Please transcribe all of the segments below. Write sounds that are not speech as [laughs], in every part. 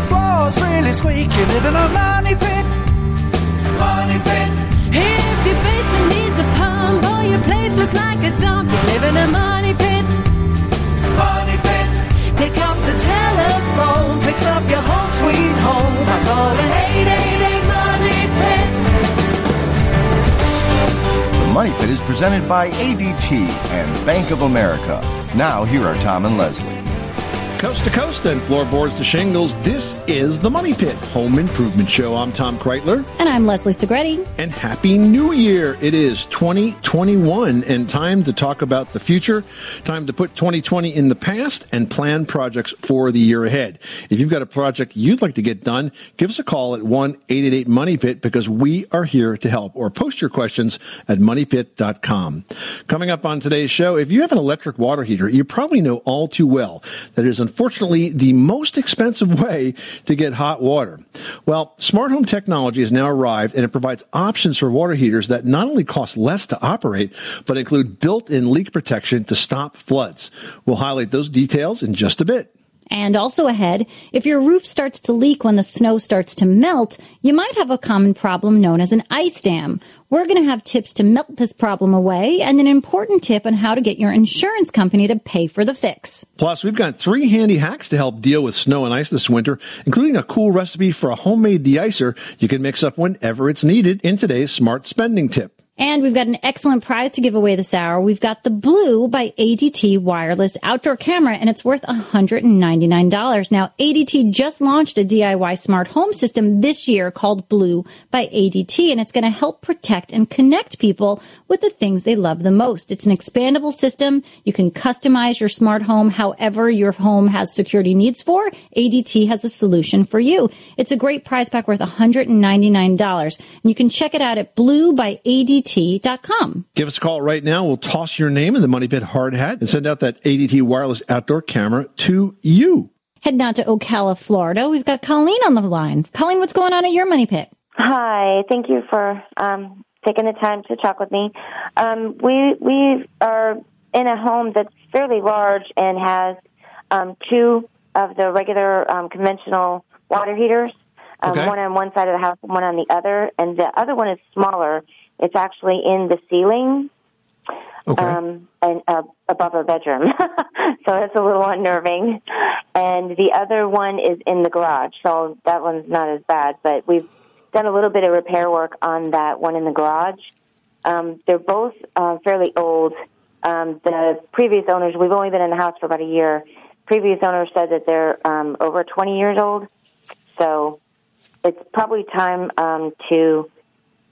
Leak or your floor's really squeak, you live in a money pit. Money pit. If your basement needs a pump or your place looks like a dump, you live in a money pit. Money pit. Pick up the telephone, fix up your home sweet home by calling 888 Money Pit. The Money Pit is presented by ADT and Bank of America. Now, here are Tom and Leslie. Coast to coast and floorboards to shingles, this is the Money Pit Home Improvement Show. I'm Tom Kraeutler. And I'm Leslie Segrete. And Happy New Year! It is 2021 and time to talk about the future, time to put 2020 in the past and plan projects for the year ahead. If you've got a project you'd like to get done, give us a call at 1-888 Money Pit because we are here to help or post your questions at moneypit.com. Coming up on today's show, if you have an electric water heater, you probably know all too well that it is unfortunately the most expensive [laughs] way to get hot water. Well, smart home technology has now arrived and it provides options for water heaters that not only cost less to operate, but include built-in leak protection to stop floods. We'll highlight those details in just a bit. And also ahead, if your roof starts to leak when the snow starts to melt, you might have a common problem known as an ice dam. We're going to have tips to melt this problem away and an important tip on how to get your insurance company to pay for the fix. Plus, we've got three handy hacks to help deal with snow and ice this winter, including a cool recipe for a homemade deicer you can mix up whenever it's needed in today's smart spending tip. And we've got an excellent prize to give away this hour. We've got the Blue by ADT wireless outdoor camera and it's worth $199. Now, ADT just launched a DIY smart home system this year called Blue by ADT and it's going to help protect and connect people with the things they love the most. It's an expandable system. You can customize your smart home however your home has security needs for. ADT has a solution for you. It's a great prize pack worth $199 and you can check it out at Blue by ADT.com. Give us a call right now. We'll toss your name in the Money Pit hard hat and send out that ADT wireless outdoor camera to you. Heading out to Ocala, Florida. We've got Colleen on the line. Colleen, what's going on at your money pit? Hi, thank you for um, taking the time to talk with me. Um, we we are in a home that's fairly large and has um, two of the regular um, conventional water heaters, um, Okay. one on one side of the house and one on the other, and the other one is smaller. It's actually in the ceiling Okay. um, and uh, above a bedroom, [laughs] so it's a little unnerving. And the other one is in the garage, so that one's not as bad. But we've done a little bit of repair work on that one in the garage. Um, they're both uh, fairly old. Um, the previous owners, we've only been in the house for about a year. Previous owners said that they're um, over 20 years old, so it's probably time um, to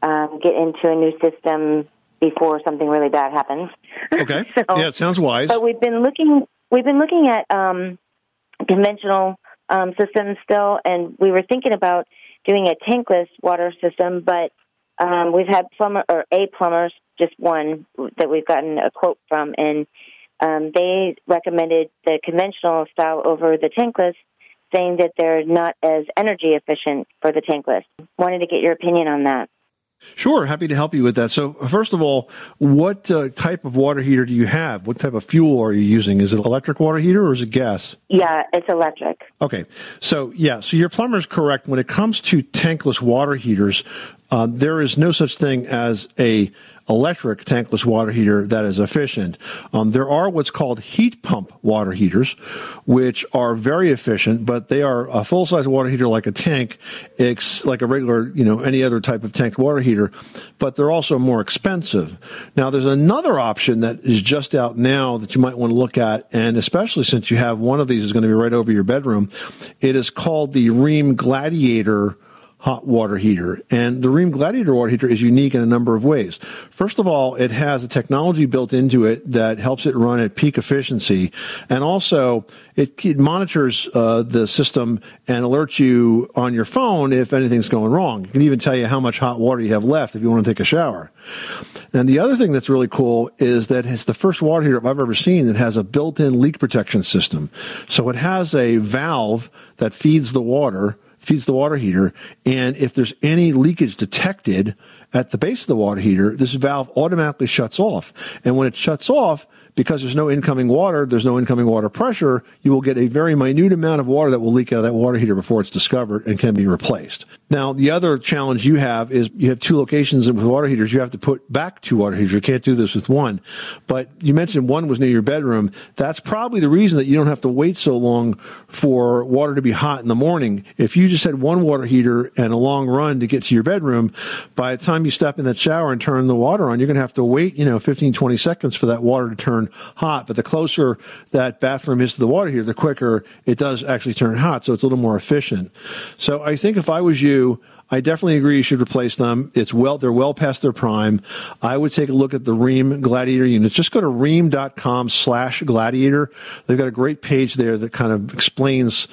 um, get into a new system before something really bad happens. Okay. [laughs] So- yeah, it sounds wise. But we've been looking. We've been looking at um, conventional um, systems still, and we were thinking about doing a tankless water system. But um, we've had plumber or a plumbers, just one that we've gotten a quote from, and um, they recommended the conventional style over the tankless, saying that they're not as energy efficient for the tankless. Wanted to get your opinion on that. Sure, happy to help you with that. So, first of all, what uh, type of water heater do you have? What type of fuel are you using? Is it electric water heater or is it gas? Yeah, it's electric. Okay, so yeah, so your plumber is correct. When it comes to tankless water heaters, uh, there is no such thing as a electric tankless water heater that is efficient. Um, there are what's called heat pump water heaters, which are very efficient, but they are a full size water heater like a tank, ex- like a regular, you know, any other type of tank water heater, but they're also more expensive. Now, there's another option that is just out now that you might want to look at, and especially since you have one of these is going to be right over your bedroom. It is called the Rheem Gladiator hot water heater. And the Rheem Gladiator water heater is unique in a number of ways. First of all, it has a technology built into it that helps it run at peak efficiency. And also, it, it monitors uh, the system and alerts you on your phone if anything's going wrong. It can even tell you how much hot water you have left if you want to take a shower. And the other thing that's really cool is that it's the first water heater I've ever seen that has a built-in leak protection system. So it has a valve that feeds the water feeds the water heater. And if there's any leakage detected at the base of the water heater, this valve automatically shuts off. And when it shuts off, because there's no incoming water, there's no incoming water pressure, you will get a very minute amount of water that will leak out of that water heater before it's discovered and can be replaced. Now, the other challenge you have is you have two locations with water heaters. You have to put back two water heaters. You can't do this with one. But you mentioned one was near your bedroom. That's probably the reason that you don't have to wait so long for water to be hot in the morning. If you just had one water heater and a long run to get to your bedroom, by the time you step in that shower and turn the water on, you're going to have to wait, you know, 15, 20 seconds for that water to turn hot. But the closer that bathroom is to the water heater, the quicker it does actually turn hot. So it's a little more efficient. So I think if I was you, I definitely agree you should replace them. It's well, they're well past their prime. I would take a look at the Rheem Gladiator units. Just go to rheem.com slash gladiator. They've got a great page there that kind of explains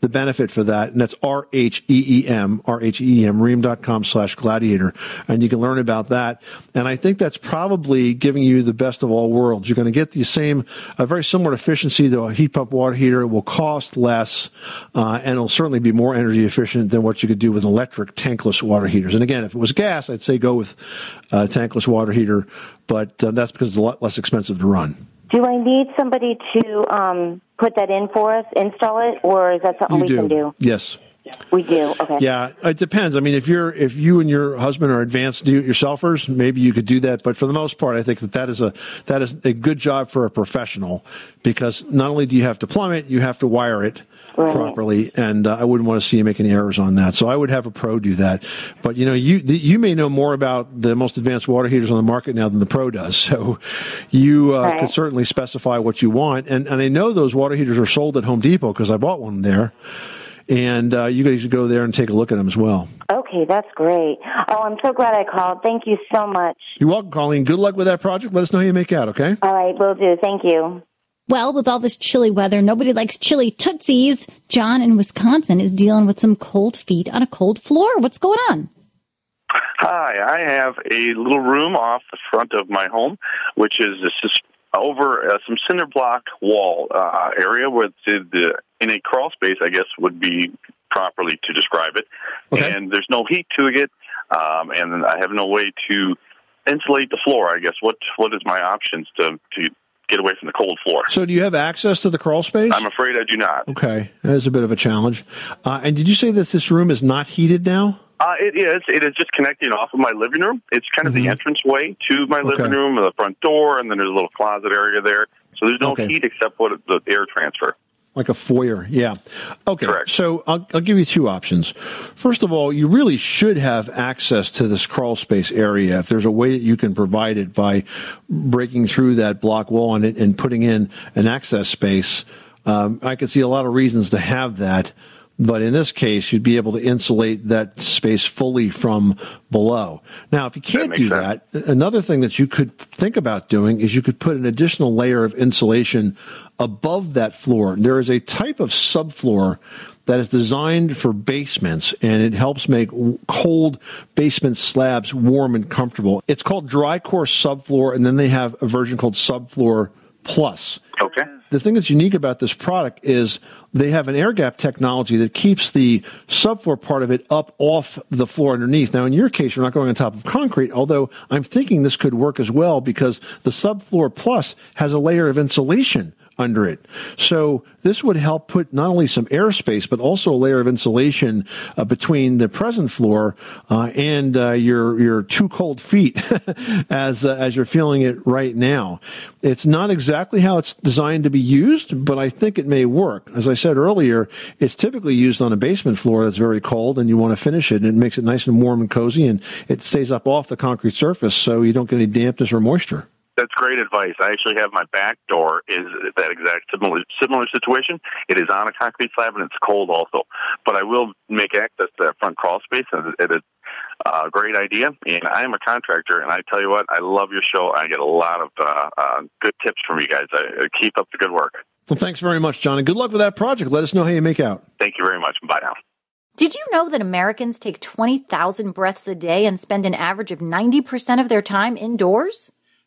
the benefit for that. And that's R-H-E-E-M, R-H-E-E-M, rheem.com slash gladiator. And you can learn about that. And I think that's probably giving you the best of all worlds. You're going to get the same, a very similar efficiency to a heat pump water heater. It will cost less, uh, and it'll certainly be more energy efficient than what you could do with electric tankless water heaters. And again, if it was gas, I'd say go with a tankless water heater, but uh, that's because it's a lot less expensive to run. Do I need somebody to um, put that in for us, install it, or is that something You we do. can do? Yes. We do. Okay. Yeah, it depends. I mean, if you're if you and your husband are advanced do-it-yourselfers, maybe you could do that. But for the most part, I think that that is a that is a good job for a professional because not only do you have to plumb it, you have to wire it Right. properly, and uh, I wouldn't want to see you make any errors on that. So I would have a pro do that. But you know, you the, you may know more about the most advanced water heaters on the market now than the pro does. [laughs] So you uh, Right. could certainly specify what you want, and and I know those water heaters are sold at Home Depot because I bought one there. And uh, you guys should go there and take a look at them as well. Okay, that's great. Oh, I'm so glad I called. Thank you so much. You're welcome, Colleen. Good luck with that project. Let us know how you make out, okay? All right, will do. Thank you. Well, with all this chilly weather, nobody likes chilly tootsies. John in Wisconsin is dealing with some cold feet on a cold floor. What's going on? Hi, I have a little room off the front of my home, which is this is over uh, some cinder block wall uh, area where the, the in a crawl space, I guess would be properly to describe it. Okay. And there's no heat to it, um, and I have no way to insulate the floor. I guess what what is my options to to get away from the cold floor? So, do you have access to the crawl space? I'm afraid I do not. okay, that is a bit of a challenge. Uh, and did you say that this room is not heated now? Uh, it is. It is just connecting off of my living room. It's kind of the entrance way to my living Mm-hmm. Room, the front door, and then there's a little closet area there. So there's no Okay. heat except what the air transfer. Like a foyer, yeah. Okay, Correct. so I'll, I'll give you two options. First of all, you really should have access to this crawl space area if there's a way that you can provide it by breaking through that block wall and, and putting in an access space. Um, I could see a lot of reasons to have that, but in this case, you'd be able to insulate that space fully from below. Now, if you can't makes do sense. that, another thing that you could think about doing is you could put an additional layer of insulation above that floor. There is a type of subfloor that is designed for basements and it helps make cold basement slabs warm and comfortable. It's called Dricore subfloor and then they have a version called subfloor plus. Okay. The thing that's unique about this product is they have an air gap technology that keeps the subfloor part of it up off the floor underneath. Now, in your case, you're not going on top of concrete, although I'm thinking this could work as well because the subfloor plus has a layer of insulation under it. So this would help put not only some airspace, but also a layer of insulation uh, between the present floor uh, and uh, your your too cold feet [laughs] as uh, as you're feeling it right now. It's not exactly how it's designed to be used, but I think it may work. As I said earlier, it's typically used on a basement floor that's very cold, and you want to finish it, and it makes it nice and warm and cozy, and it stays up off the concrete surface, so you don't get any dampness or moisture. That's great advice. I actually have my back door is that exact similar similar situation. It is on a concrete slab and it's cold also, but I will make access to that front crawl space, and it is a great idea. And I am a contractor, and I tell you what, I love your show. I get a lot of uh, uh, good tips from you guys. I, keep up the good work. Well, thanks very much, John, and good luck with that project. Let us know how you make out. Thank you very much. Bye now. Did you know that Americans take 20,000 breaths a day and spend an average of 90% of their time indoors?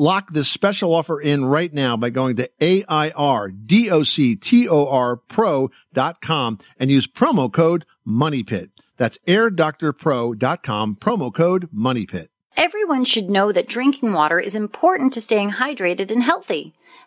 Lock this special offer in right now by going to A-I-R-D-O-C-T-O-R pro.com and use promo code MONEYPIT. That's airdoctorpro.com, promo code MONEYPIT. Everyone should know that drinking water is important to staying hydrated and healthy.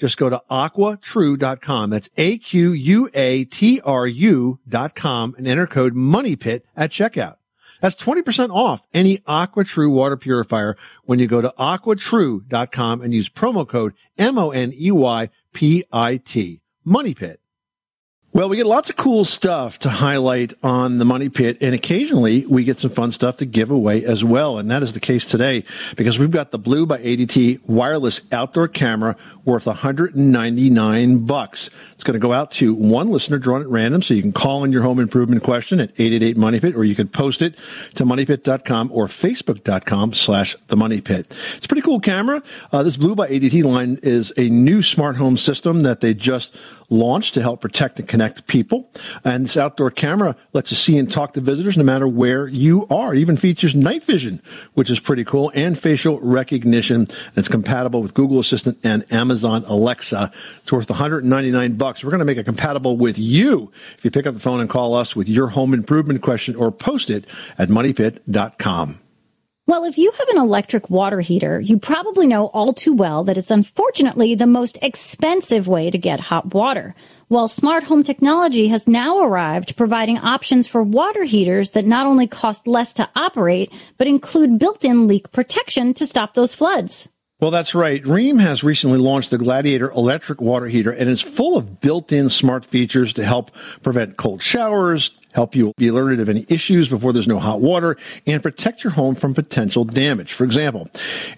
Just go to aquatru.com. That's A-Q-U-A-T-R-U dot com and enter code MONEYPIT at checkout. That's 20% off any AquaTru water purifier when you go to aquatru.com and use promo code M-O-N-E-Y-P-I-T. Money Pit. Well, we get lots of cool stuff to highlight on the Money Pit, and occasionally we get some fun stuff to give away as well. And that is the case today because we've got the Blue by ADT wireless outdoor camera worth 199 bucks. It's going to go out to one listener drawn at random, so you can call in your home improvement question at 888 Money Pit, or you can post it to moneypit.com or facebook.com slash the Money Pit. It's a pretty cool camera. Uh, this Blue by ADT line is a new smart home system that they just launched to help protect and connect people. And this outdoor camera lets you see and talk to visitors no matter where you are. It even features night vision, which is pretty cool, and facial recognition. And it's compatible with Google Assistant and Amazon Alexa. It's worth 199 bucks. We're going to make it compatible with you if you pick up the phone and call us with your home improvement question or post it at moneypit.com. Well, if you have an electric water heater, you probably know all too well that it's unfortunately the most expensive way to get hot water. Well, smart home technology has now arrived providing options for water heaters that not only cost less to operate, but include built-in leak protection to stop those floods. Well, that's right. Rheem has recently launched the Gladiator electric water heater and it's full of built-in smart features to help prevent cold showers, help you be alerted of any issues before there's no hot water, and protect your home from potential damage. For example,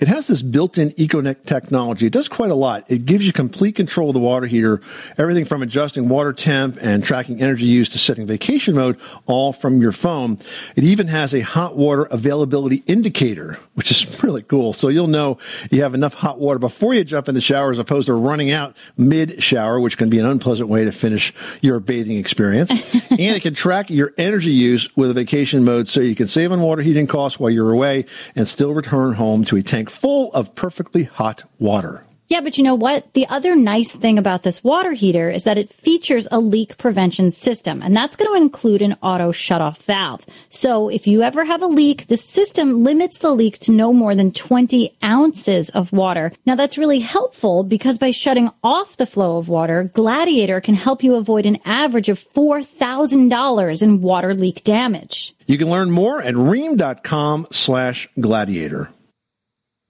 it has this built-in EcoNet technology. It does quite a lot. It gives you complete control of the water heater, everything from adjusting water temp and tracking energy use to setting vacation mode, all from your phone. It even has a hot water availability indicator, which is [laughs] really cool. So you'll know you have enough hot water before you jump in the shower as opposed to running out mid shower, which can be an unpleasant way to finish your bathing experience. [laughs] and it can track your energy use with a vacation mode so you can save on water heating costs while you're away and still return home to a tank full of perfectly hot water. Yeah, but you know what? The other nice thing about this water heater is that it features a leak prevention system, and that's going to include an auto shutoff valve. So if you ever have a leak, the system limits the leak to no more than 20 ounces of water. Now that's really helpful because by shutting off the flow of water, Gladiator can help you avoid an average of $4,000 in water leak damage. You can learn more at rheem.com slash gladiator.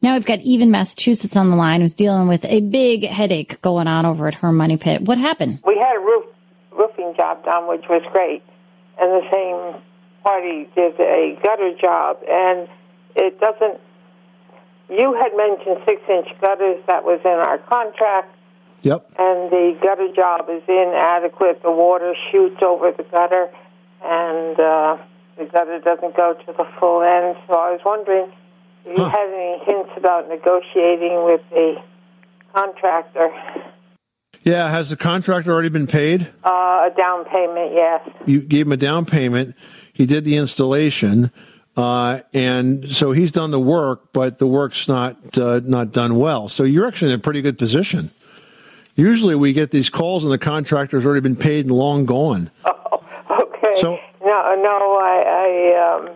Now we've got Eve in Massachusetts on the line who's dealing with a big headache going on over at her money pit. What happened? We had a roof roofing job done, which was great, and the same party did a gutter job, and it doesn't. You had mentioned six-inch gutters that was in our contract, Yep. and the gutter job is inadequate. The water shoots over the gutter, and uh, the gutter doesn't go to the full end. So I was wondering if you Huh. had any hints about negotiating with the contractor. Yeah, has the contractor already been paid? Uh, a down payment, yes. You gave him a down payment. He did the installation, uh, and so he's done the work, but the work's not uh, not done well. So you're actually in a pretty good position. Usually, we get these calls and the contractor's already been paid and long gone. [laughs] Okay. So- no, no, I, I um,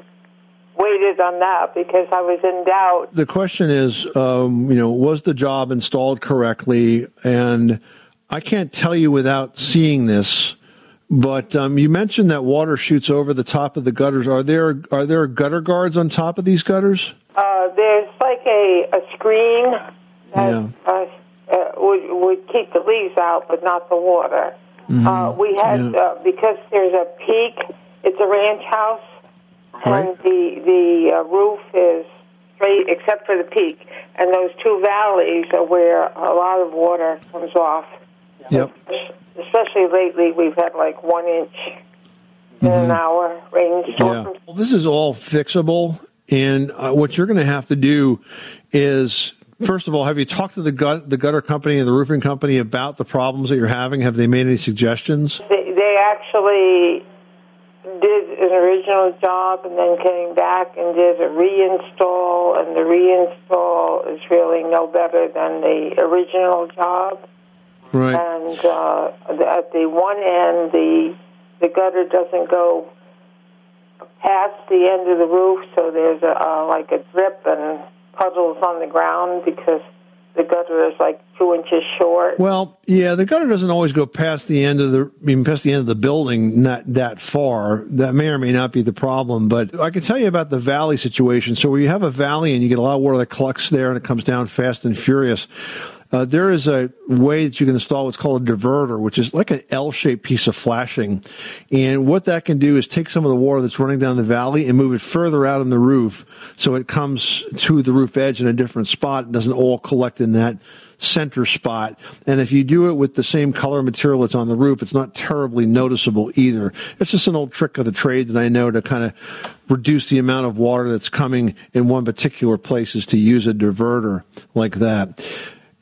waited on that because I was in doubt. The question is, um, you know, was the job installed correctly? And I can't tell you without seeing this. But um, you mentioned that water shoots over the top of the gutters. Are there are there gutter guards on top of these gutters? Uh, there's like a, a screen that Yeah. uh, uh, would, would keep the leaves out, but not the water. Uh, we had Mm-hmm. Yeah. uh, because there's a peak. It's a ranch house, and the the uh, roof is straight except for the peak, and those two valleys are where a lot of water comes off. Yep. Especially lately, we've had like one inch in an hour rainstorm. Mm-hmm. Yeah. Well, this is all fixable. And uh, what you're going to have to do is, first of all, have you talked to the, gut, the gutter company and the roofing company about the problems that you're having? Have they made any suggestions? They, they actually an original job and then came back and did a reinstall, and the reinstall is really no better than the original job. Right. And uh, at the one end, the the gutter doesn't go past the end of the roof, so there's a, uh, like a drip and puddles on the ground because the gutter is like two inches short. Well, yeah, the gutter doesn't always go past the end of the, I mean, past the end of the building, not that far. That may or may not be the problem, but I can tell you about the valley situation. So where you have a valley and you get a lot of water that collects there and it comes down fast and furious. Uh, there is a way that you can install what's called a diverter, which is like an L-shaped piece of flashing. And what that can do is take some of the water that's running down the valley and move it further out on the roof so it comes to the roof edge in a different spot and doesn't all collect in that center spot. And if you do it with the same color material that's on the roof, it's not terribly noticeable either. It's just an old trick of the trade that I know to kind of reduce the amount of water that's coming in one particular place is to use a diverter like that.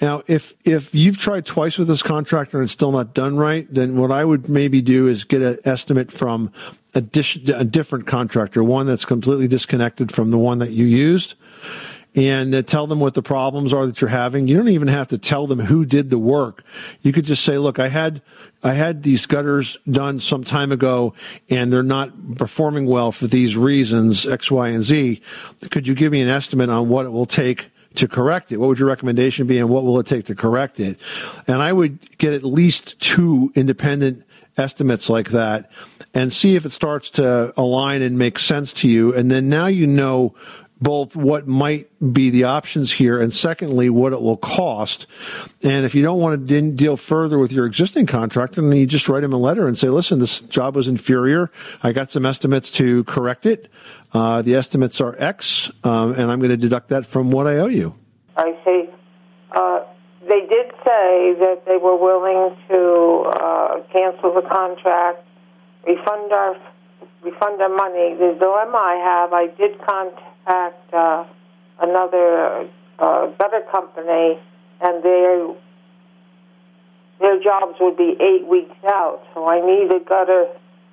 Now, if if you've tried twice with this contractor and it's still not done right, then what I would maybe do is get an estimate from a, dis- a different contractor, one that's completely disconnected from the one that you used, and uh, tell them what the problems are that you're having. You don't even have to tell them who did the work. You could just say, "Look, I had I had these gutters done some time ago, and they're not performing well for these reasons X, Y, and Z. Could you give me an estimate on what it will take?" To correct it? What would your recommendation be and what will it take to correct it? And I would get at least two independent estimates like that and see if it starts to align and make sense to you. And then now you know both what might be the options here and secondly what it will cost. And if you don't want to deal further with your existing contractor, then you just write him a letter and say, listen, this job was inferior. I got some estimates to correct it. Uh, the estimates are X, um, and I'm going to deduct that from what I owe you. I see. Uh, they did say that they were willing to uh, cancel the contract, refund our refund our money. The dilemma I have, I did contact uh, another uh, gutter company, and their their jobs would be eight weeks out. So I need a gutter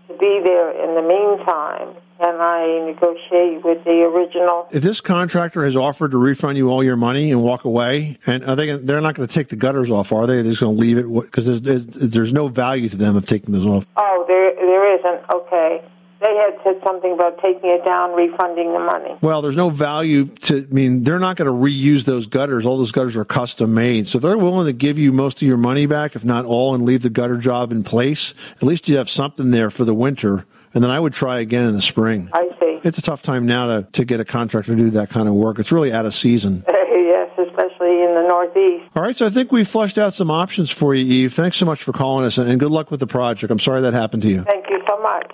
to be there in the meantime. Can I negotiate with the original? If this contractor has offered to refund you all your money and walk away, and are they, they're not going to take the gutters off, are they? They're just going to leave it because there's, there's, there's no value to them of taking those off. Oh, there there isn't. Okay. They had said something about taking it down, refunding the money. Well, there's no value to, I mean, they're not going to reuse those gutters. All those gutters are custom made. So they're willing to give you most of your money back, if not all, and leave the gutter job in place. At least you have something there for the winter. And then I would try again in the spring. I see. It's a tough time now to, to get a contractor to do that kind of work. It's really out of season. [laughs] yes, especially in the Northeast. All right, so I think we flushed out some options for you, Eve. Thanks so much for calling us, and good luck with the project. I'm sorry that happened to you. Thank you so much.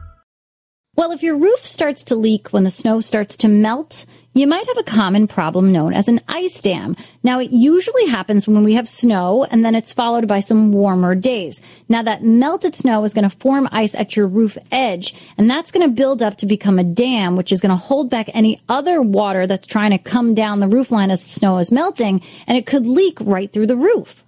Well, if your roof starts to leak when the snow starts to melt, you might have a common problem known as an ice dam. Now, it usually happens when we have snow and then it's followed by some warmer days. Now, that melted snow is going to form ice at your roof edge and that's going to build up to become a dam, which is going to hold back any other water that's trying to come down the roof line as the snow is melting and it could leak right through the roof.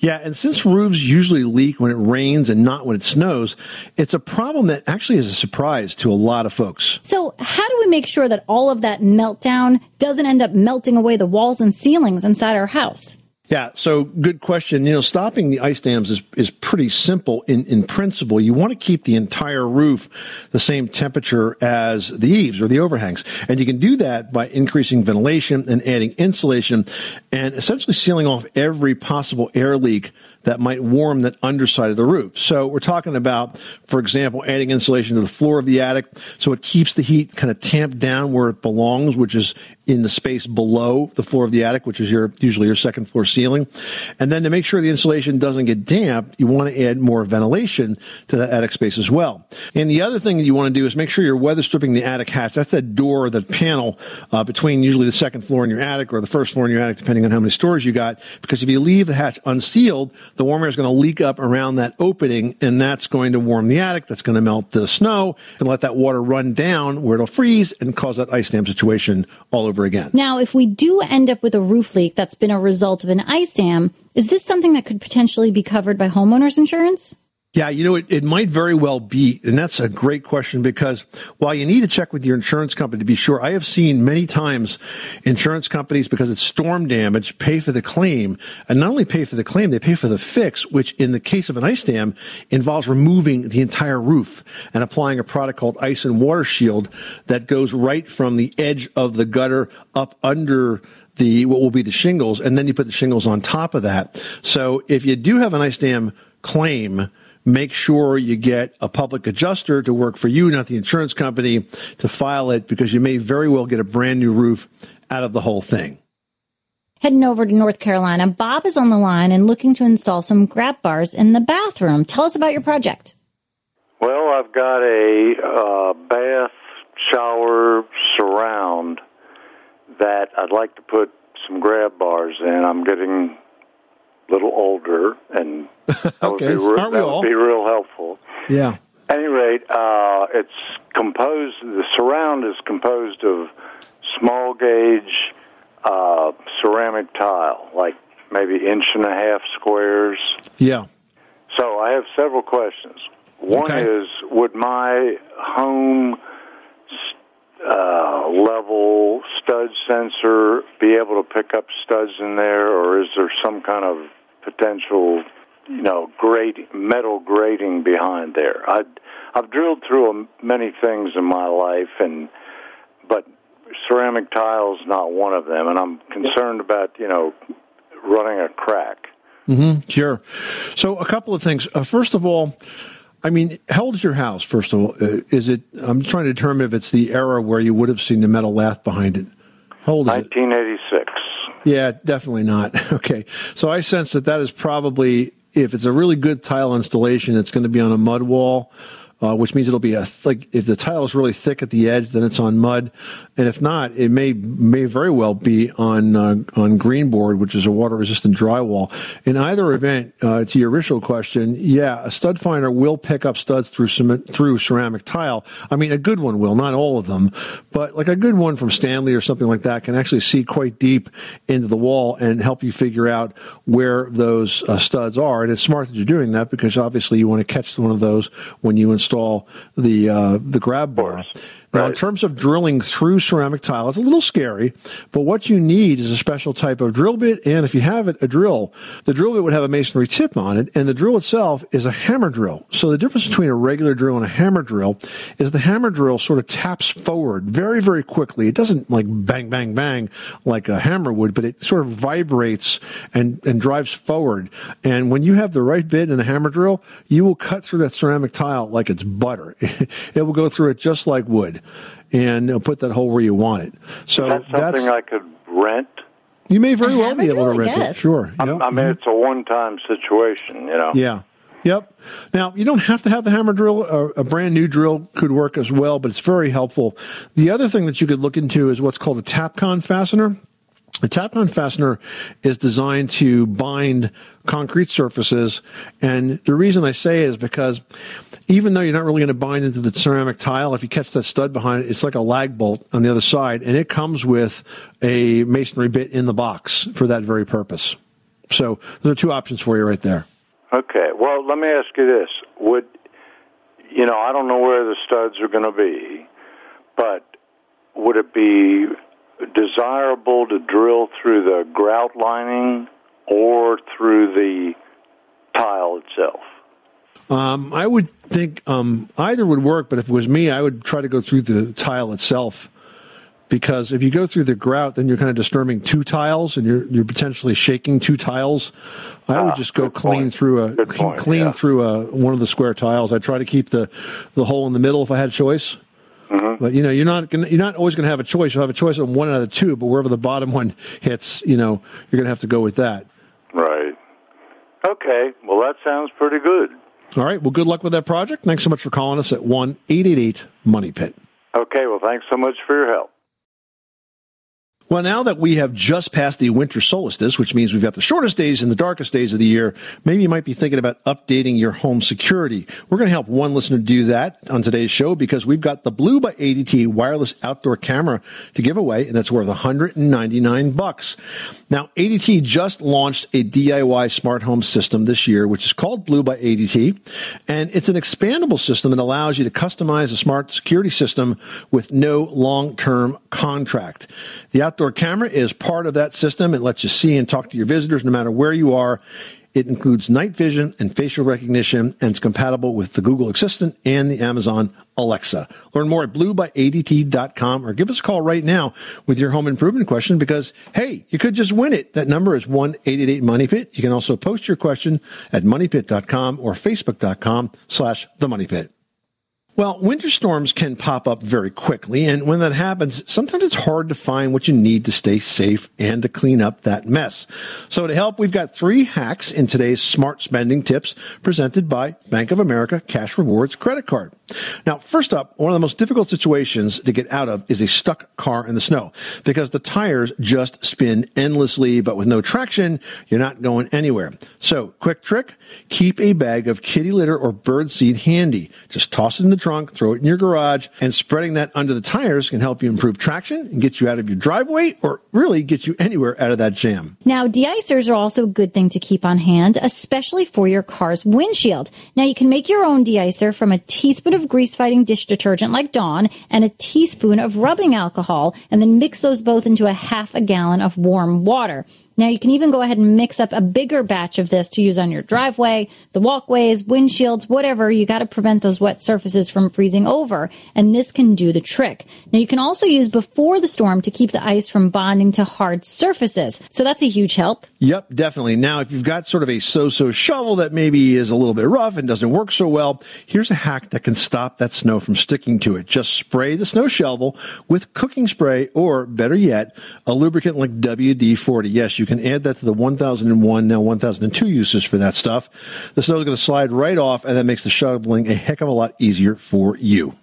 Yeah, and since roofs usually leak when it rains and not when it snows, it's a problem that actually is a surprise to a lot of folks. So, how do we make sure that all of that meltdown doesn't end up melting away the walls and ceilings inside our house? Yeah, so good question. You know, stopping the ice dams is, is pretty simple in, in principle. You want to keep the entire roof the same temperature as the eaves or the overhangs. And you can do that by increasing ventilation and adding insulation and essentially sealing off every possible air leak that might warm that underside of the roof. So we're talking about, for example, adding insulation to the floor of the attic so it keeps the heat kind of tamped down where it belongs, which is in the space below the floor of the attic, which is your usually your second floor ceiling. And then to make sure the insulation doesn't get damp, you want to add more ventilation to that attic space as well. And the other thing that you want to do is make sure you're weather stripping the attic hatch. That's that door, that panel uh, between usually the second floor in your attic or the first floor in your attic, depending on how many stories you got. Because if you leave the hatch unsealed, the warm air is going to leak up around that opening, and that's going to warm the attic. That's going to melt the snow and let that water run down where it'll freeze and cause that ice dam situation all over again. Now, if we do end up with a roof leak that's been a result of an ice dam, is this something that could potentially be covered by homeowners insurance? Yeah, you know, it, it might very well be. And that's a great question because while you need to check with your insurance company to be sure, I have seen many times insurance companies, because it's storm damage, pay for the claim. And not only pay for the claim, they pay for the fix, which in the case of an ice dam involves removing the entire roof and applying a product called ice and water shield that goes right from the edge of the gutter up under the what will be the shingles, and then you put the shingles on top of that. So if you do have an ice dam claim, make sure you get a public adjuster to work for you, not the insurance company, to file it because you may very well get a brand new roof out of the whole thing. Heading over to North Carolina, Bob is on the line and looking to install some grab bars in the bathroom. Tell us about your project. Well, I've got a uh, bath shower surround that I'd like to put some grab bars in. I'm getting a little older, and [laughs] that would, be, re- that would be real helpful. Yeah. At any rate, uh, it's composed. The surround is composed of small gauge uh, ceramic tile, like maybe inch and a half squares. Yeah. So I have several questions. One Okay. is, would my home uh, level stud sensor be able to pick up studs in there, or is there some kind of potential, you know, grate metal grating behind there? I I've drilled through many things in my life, and but ceramic tiles not one of them, and I'm concerned about you know running a crack. Mm-hmm, sure. So a couple of things. Uh, first of all. I mean, how old is your house? First of all, uh, is it? I'm trying to determine if it's the era where you would have seen the metal lath behind it. How old is 1986. it? Yeah, definitely not. [laughs] Okay, so I sense that that is probably if it's a really good tile installation, it's going to be on a mud wall uh, which means it'll be a like if the tile is really thick at the edge, then it's on mud, and if not, it may may very well be on uh, on green board, which is a water resistant drywall. In either event, uh, to your original question, yeah, a stud finder will pick up studs through cement, through ceramic tile. I mean, a good one will, not all of them, but like a good one from Stanley or something like that can actually see quite deep into the wall and help you figure out where those uh, studs are. And it's smart that you're doing that because obviously you want to catch one of those when you install install the uh, the grab bar. Now, right. in terms of drilling through ceramic tile, it's a little scary, but what you need is a special type of drill bit, and if you have it, a drill. The drill bit would have a masonry tip on it, and the drill itself is a hammer drill. So the difference between a regular drill and a hammer drill is the hammer drill sort of taps forward very, very quickly. It doesn't like bang, bang, bang like a hammer would, but it sort of vibrates and, and drives forward. And when you have the right bit and a hammer drill, you will cut through that ceramic tile like it's butter. [laughs] it will go through it just like wood and put that hole where you want it. So that's something I could rent. You may very well be able to rent it. Sure. I, yep. I mean, it's a one-time situation, you know. Yeah. Yep. Now, you don't have to have the hammer drill. A, a, brand new drill could work as well, but it's very helpful. The other thing that you could look into is what's called a Tapcon fastener. A Tapcon fastener is designed to bind concrete surfaces. And the reason I say it is because even though you're not really going to bind into the ceramic tile, if you catch that stud behind it, it's like a lag bolt on the other side. And it comes with a masonry bit in the box for that very purpose. So those are two options for you right there. Okay. Well, let me ask you this. Would, you know, I don't know where the studs are going to be, but would it be desirable to drill through the grout lining or through the tile itself? Um, I would think um, either would work, but if it was me, I would try to go through the tile itself. Because if you go through the grout, then you're kind of disturbing two tiles, and you're you're potentially shaking two tiles. I would ah, just go clean point. through a point, clean yeah. through a one of the square tiles. I try to keep the the hole in the middle if I had a choice. Mm-hmm. But you know, you're not gonna, you're not always going to have a choice. You'll have a choice on one out of the two, but wherever the bottom one hits, you know, you're going to have to go with that. Right. Okay. Well, that sounds pretty good. All right. Well, good luck with that project. Thanks so much for calling us at one eight eight eight Money Pit. Okay. Well, thanks so much for your help. Well, now that we have just passed the winter solstice, which means we've got the shortest days and the darkest days of the year, maybe you might be thinking about updating your home security. We're going to help one listener do that on today's show because we've got the Blue by ADT wireless outdoor camera to give away, and that's worth 199 bucks. Now, ADT just launched a DIY smart home system this year, which is called Blue by ADT, and it's an expandable system that allows you to customize a smart security system with no long-term contract. The outdoor camera is part of that system. It lets you see and talk to your visitors no matter where you are. It includes night vision and facial recognition, and it's compatible with the Google Assistant and the Amazon Alexa. Learn more at bluebyadt.com or give us a call right now with your home improvement question because, hey, you could just win it. That number is 1-888-MONEYPIT. You can also post your question at moneypit.com or facebook.com slash the money pit. Well, winter storms can pop up very quickly, and when that happens, sometimes it's hard to find what you need to stay safe and to clean up that mess. So to help, we've got three hacks in today's smart spending tips presented by Bank of America Cash Rewards credit card. Now, first up, one of the most difficult situations to get out of is a stuck car in the snow because the tires just spin endlessly, but with no traction, you're not going anywhere. So, quick trick, keep a bag of kitty litter or bird seed handy. Just toss it in the trunk, throw it in your garage, and spreading that under the tires can help you improve traction and get you out of your driveway or really get you anywhere out of that jam. Now, deicers are also a good thing to keep on hand, especially for your car's windshield. Now, you can make your own deicer from a teaspoon of grease fighting dish detergent like Dawn and a teaspoon of rubbing alcohol, and then mix those both into a half a gallon of warm water. Now you can even go ahead and mix up a bigger batch of this to use on your driveway, the walkways, windshields, whatever. You got to prevent those wet surfaces from freezing over. And this can do the trick. Now you can also use before the storm to keep the ice from bonding to hard surfaces. So that's a huge help. Yep, definitely. Now, if you've got sort of a so-so shovel that maybe is a little bit rough and doesn't work so well, here's a hack that can stop that snow from sticking to it. Just spray the snow shovel with cooking spray or better yet, a lubricant like WD-40. Yes, you can add that to the 1001, now 1002 uses for that stuff. The snow is going to slide right off and that makes the shoveling a heck of a lot easier for you.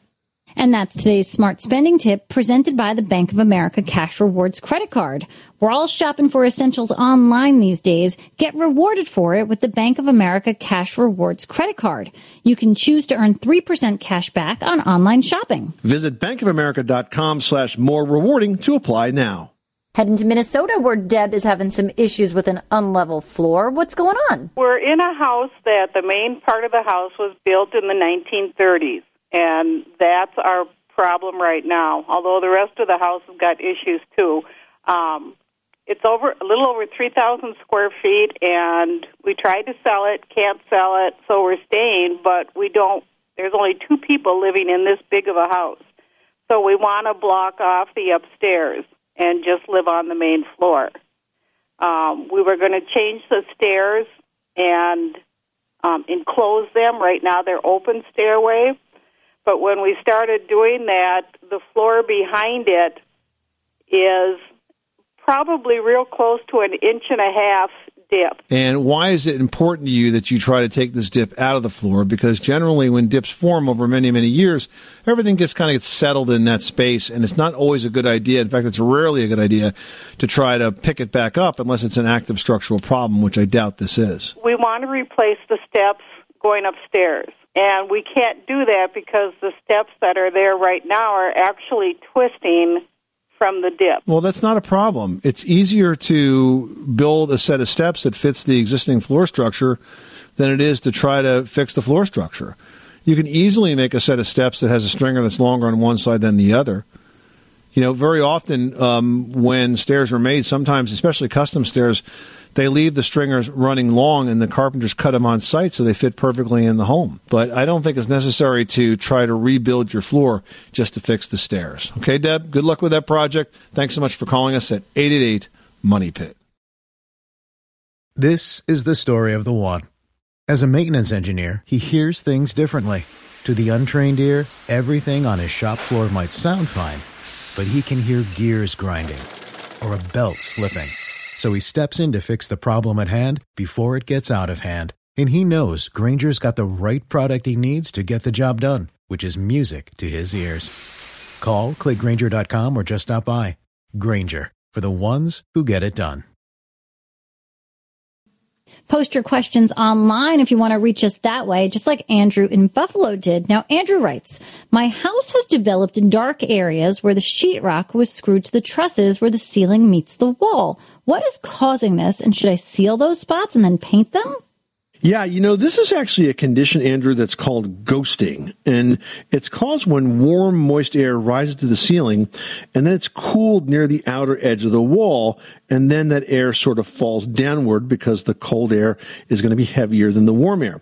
And that's today's smart spending tip presented by the Bank of America Cash Rewards credit card. We're all shopping for essentials online these days. Get rewarded for it with the Bank of America Cash Rewards credit card. You can choose to earn 3% cash back on online shopping. Visit bankofamerica.com slash more rewarding to apply now. Heading to Minnesota where Deb is having some issues with an unlevel floor. What's going on? We're in a house that the main part of the house was built in the 1930s, and that's our problem right now. Although the rest of the house has got issues too. Um, it's over a little over 3,000 square feet, and we tried to sell it, can't sell it, so we're staying, but we don't. There's only two people living in this big of a house, so we want to block off the upstairs and just live on the main floor. Um, we were going to change the stairs and um, enclose them. Right now, they're open stairway. But when we started doing that, the floor behind it is probably real close to an inch and a half dip. And why is it important to you that you try to take this dip out of the floor? Because generally, when dips form over many, many years, everything gets kind of gets settled in that space, and it's not always a good idea. In fact, it's rarely a good idea to try to pick it back up unless it's an active structural problem, which I doubt this is. We want to replace the steps going upstairs. And we can't do that because the steps that are there right now are actually twisting from the dip. Well, that's not a problem. It's easier to build a set of steps that fits the existing floor structure than it is to try to fix the floor structure. You can easily make a set of steps that has a stringer that's longer on one side than the other. You know, very often um, when stairs are made, sometimes, especially custom stairs, they leave the stringers running long and the carpenters cut them on site so they fit perfectly in the home. But I don't think it's necessary to try to rebuild your floor just to fix the stairs. Okay, Deb, good luck with that project. Thanks so much for calling us at 888 Money Pit. This is the story of the one. As a maintenance engineer, he hears things differently. To the untrained ear, everything on his shop floor might sound fine, but he can hear gears grinding or a belt slipping. So he steps in to fix the problem at hand before it gets out of hand. And he knows Grainger's got the right product he needs to get the job done, which is music to his ears. Call, clickgrainger.com, or just stop by. Grainger, for the ones who get it done. Post your questions online if you want to reach us that way, just like Andrew in Buffalo did. Now, Andrew writes, My house has developed in dark areas where the sheetrock was screwed to the trusses where the ceiling meets the wall. What is causing this, and should I seal those spots and then paint them? Yeah, you know, this is actually a condition, Andrew, that's called ghosting. And it's caused when warm, moist air rises to the ceiling and then it's cooled near the outer edge of the wall. And then that air sort of falls downward because the cold air is going to be heavier than the warm air.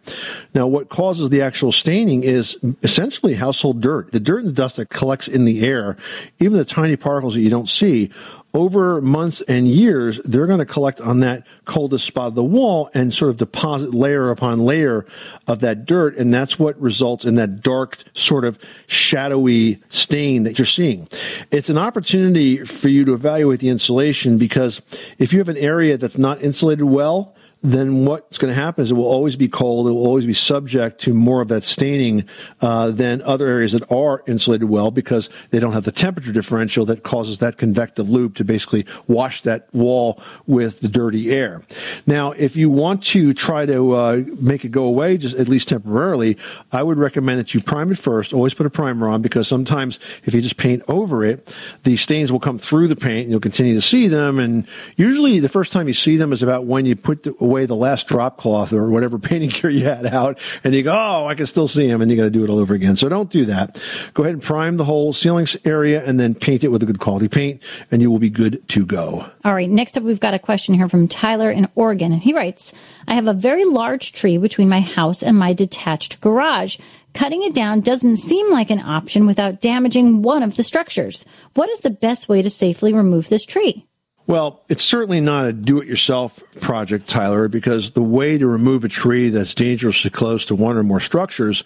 Now, what causes the actual staining is essentially household dirt. The dirt and dust that collects in the air, even the tiny particles that you don't see, over months and years, they're going to collect on that coldest spot of the wall and sort of deposit layer upon layer of that dirt. And that's what results in that dark, sort of shadowy stain that you're seeing. It's an opportunity for you to evaluate the insulation because if you have an area that's not insulated well, then what's going to happen is it will always be cold. It will always be subject to more of that staining uh, than other areas that are insulated well because they don't have the temperature differential that causes that convective loop to basically wash that wall with the dirty air. Now, if you want to try to uh, make it go away, just at least temporarily, I would recommend that you prime it first. Always put a primer on because sometimes if you just paint over it, the stains will come through the paint and you'll continue to see them. And usually the first time you see them is about when you put away the last drop cloth or whatever [laughs] painting gear you had out and you go, oh, I can still see them and you got to do it all over again. So don't do that. Go ahead and prime the whole ceiling area and then paint it with a good quality paint and you will be good to go. All right. Next up, we've got a question here from Tyler in Oregon. And he writes, I have a very large tree between my house and my detached garage. Cutting it down doesn't seem like an option without damaging one of the structures. What is the best way to safely remove this tree? Well, it's certainly not a do it yourself project, Tyler, because the way to remove a tree that's dangerously close to one or more structures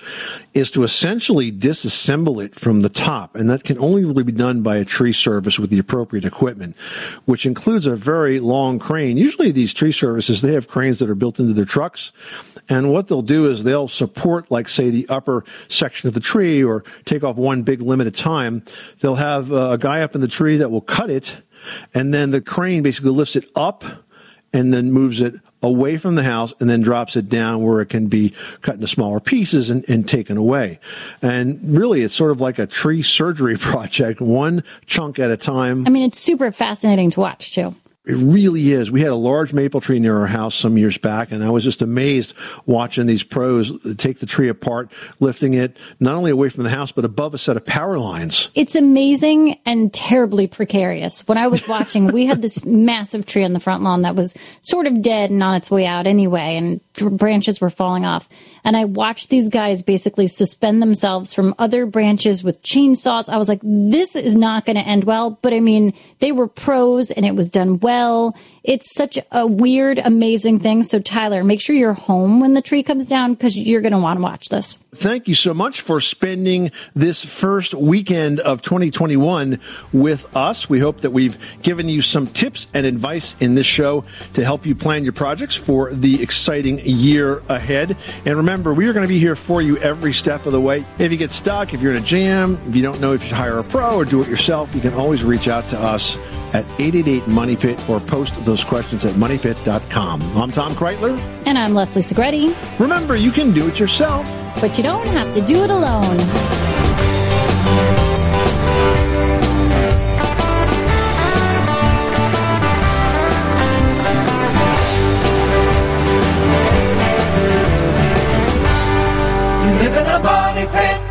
is to essentially disassemble it from the top. And that can only really be done by a tree service with the appropriate equipment, which includes a very long crane. Usually these tree services, they have cranes that are built into their trucks. And what they'll do is they'll support, like, say, the upper section of the tree or take off one big limb at a time. They'll have uh, a guy up in the tree that will cut it and then the crane basically lifts it up and then moves it away from the house and then drops it down where it can be cut into smaller pieces and, and, taken away. And really, it's sort of like a tree surgery [laughs] project, one chunk at a time. I mean, it's super fascinating to watch too. It really is. We had a large maple tree near our house some years back, and I was just amazed watching these pros take the tree apart, lifting it not only away from the house, but above a set of power lines. It's amazing and terribly precarious. When I was watching, we had this [laughs] massive tree on the front lawn that was sort of dead and on its way out anyway, and branches were falling off. And I watched these guys basically suspend themselves from other branches with chainsaws. I was like, this is not going to end well. But I mean, they were pros and it was done well well it's such a weird, amazing thing. So, Tyler, make sure you're home when the tree comes down because you're going to want to watch this. Thank you so much for spending this first weekend of 2021 with us. We hope that we've given you some tips and advice in this show to help you plan your projects for the exciting year ahead. And remember, we are going to be here for you every step of the way. If you get stuck, if you're in a jam, if you don't know if you should hire a pro or do it yourself, you can always reach out to us at 888 Money Pit or post those questions at moneypit.com. I'm Tom Kraeutler. And I'm Leslie Segrete. Remember, you can do it yourself, but you don't have to do it alone. You live in a money pit.